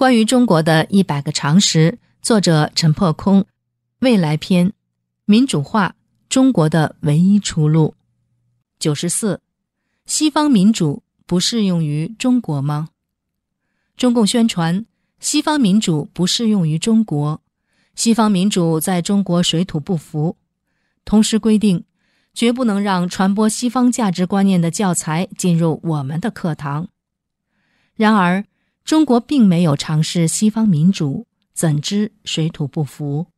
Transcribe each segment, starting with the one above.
关于中国的一百个常识，作者陈破空，未来篇，民主化，中国的唯一出路。九十四，西方民主不适用于中国吗？中共宣传西方民主不适用于中国，西方民主在中国水土不服，同时规定绝不能让传播西方价值观念的教材进入我们的课堂。然而。中国并没有尝试西方民主，怎知水土不服？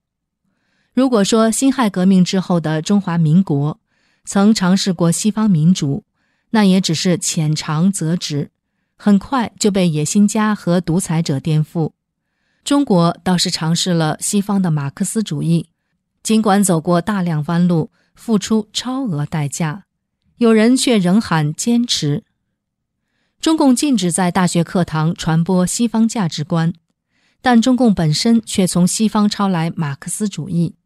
如果说辛亥革命之后的中华民国曾尝试过西方民主，那也只是浅尝辄止，很快就被野心家和独裁者颠覆。中国倒是尝试了西方的马克思主义，尽管走过大量弯路，付出超额代价，有人却仍喊坚持。中共禁止在大学课堂传播西方价值观，但中共本身却从西方抄来马克思主义，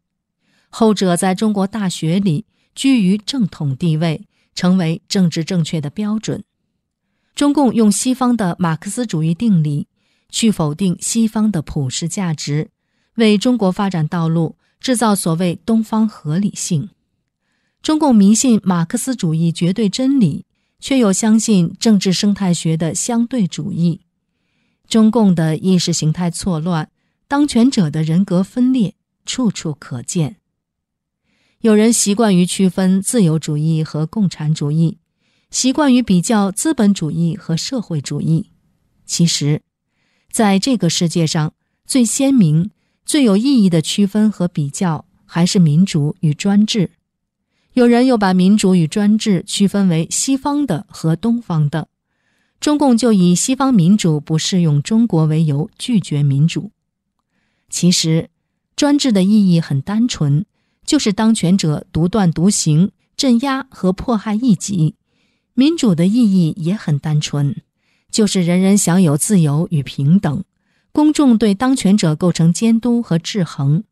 后者在中国大学里居于正统地位，成为政治正确的标准。中共用西方的马克思主义定理去否定西方的普世价值，为中国发展道路制造所谓东方合理性。中共迷信马克思主义绝对真理。却又相信政治生态学的相对主义，中共的意识形态错乱，当权者的人格分裂处处可见。有人习惯于区分自由主义和共产主义，习惯于比较资本主义和社会主义。其实，在这个世界上最鲜明、最有意义的区分和比较，还是民主与专制。有人又把民主与专制区分为西方的和东方的，中共就以西方民主不适用中国为由拒绝民主。其实，专制的意义很单纯，就是当权者独断独行、镇压和迫害异己；民主的意义也很单纯，就是人人享有自由与平等，公众对当权者构成监督和制衡。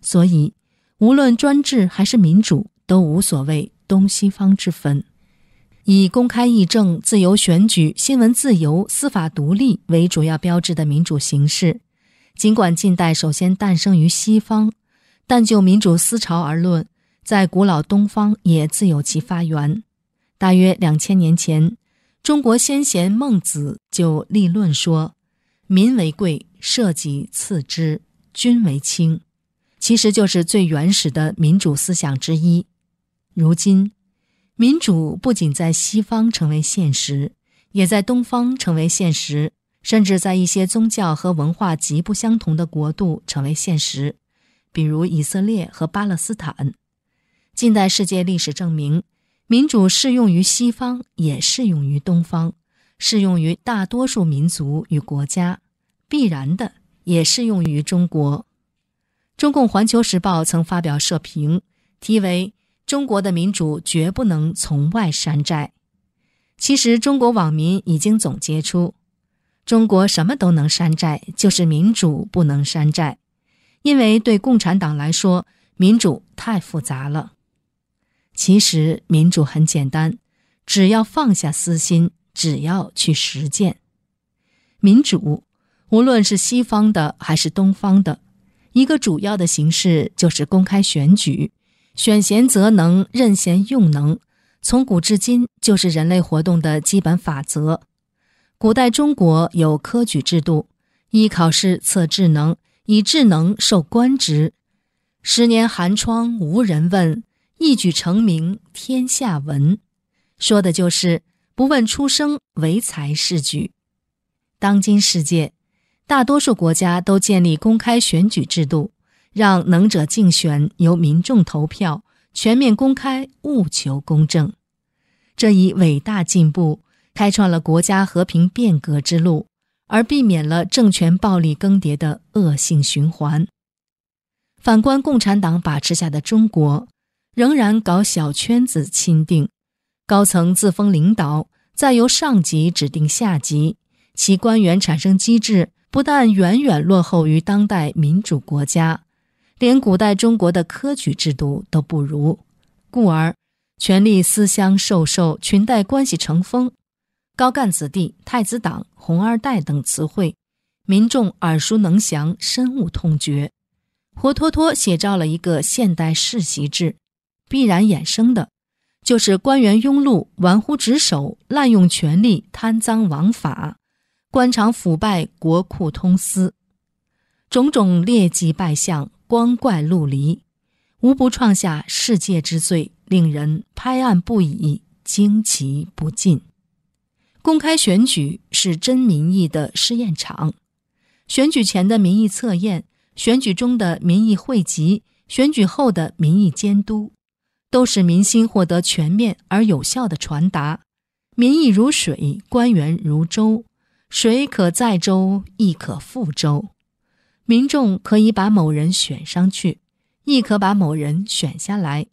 所以，无论专制还是民主。都无所谓东西方之分，以公开议政、自由选举、新闻自由、司法独立为主要标志的民主形式，尽管近代首先诞生于西方，但就民主思潮而论，在古老东方也自有其发源。大约两千年前，中国先贤孟子就立论说：“民为贵，社稷次之，君为轻。”其实就是最原始的民主思想之一。如今，民主不仅在西方成为现实，也在东方成为现实，甚至在一些宗教和文化极不相同的国度成为现实，比如以色列和巴勒斯坦。近代世界历史证明，民主适用于西方，也适用于东方，适用于大多数民族与国家，必然的也适用于中国。中共《环球时报》曾发表社评，题为。中国的民主绝不能从外山寨。其实，中国网民已经总结出：中国什么都能山寨，就是民主不能山寨。因为对共产党来说，民主太复杂了。其实，民主很简单，只要放下私心，只要去实践。民主，无论是西方的还是东方的，一个主要的形式就是公开选举。选贤择能，任贤用能，从古至今就是人类活动的基本法则。古代中国有科举制度，依考试测智能，以智能受官职。十年寒窗无人问，一举成名天下闻。说的就是不问出生，唯才是举。当今世界，大多数国家都建立公开选举制度。让能者竞选，由民众投票，全面公开，务求公正。这一伟大进步，开创了国家和平变革之路，而避免了政权暴力更迭的恶性循环。反观共产党把持下的中国，仍然搞小圈子钦定，高层自封领导，再由上级指定下级，其官员产生机制不但远远落后于当代民主国家。连古代中国的科举制度都不如，故而权力私相授受、裙带关系成风，高干子弟、太子党、红二代等词汇，民众耳熟能详，深恶痛绝，活脱脱写照了一个现代世袭制。必然衍生的，就是官员庸碌、玩忽职守、滥用权力、贪赃枉法、官场腐败、国库通私，种种劣迹败相、光怪陆离，无不创下世界之最，令人拍案不已、惊奇不尽。公开选举是真民意的试验场，选举前的民意测验、选举中的民意汇集、选举后的民意监督。都使民心获得全面而有效的传达。民意如水，官员如舟，水可载舟，亦可覆舟。民众可以把某人选上去，亦可把某人选下来，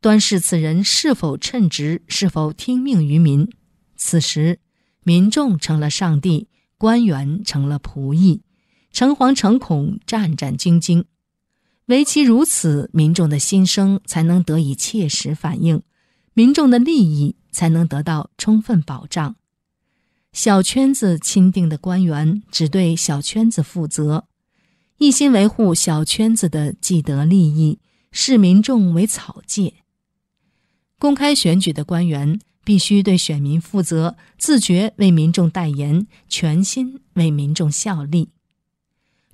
端视此人是否称职，是否听命于民。此时，民众成了上帝，官员成了仆役，诚惶诚恐，战战兢兢。唯其如此，民众的心声才能得以切实反映，民众的利益才能得到充分保障。小圈子钦定的官员只对小圈子负责，一心维护小圈子的既得利益，视民众为草芥。公开选举的官员必须对选民负责，自觉为民众代言，全心为民众效力。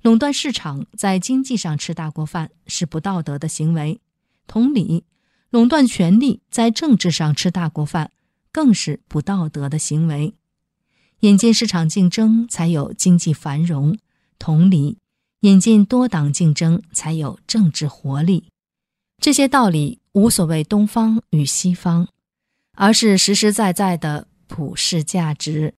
垄断市场在经济上吃大锅饭是不道德的行为，同理，垄断权力在政治上吃大锅饭更是不道德的行为。引进市场竞争才有经济繁荣，同理，引进多党竞争才有政治活力。这些道理无所谓东方与西方，而是实实在在的普世价值。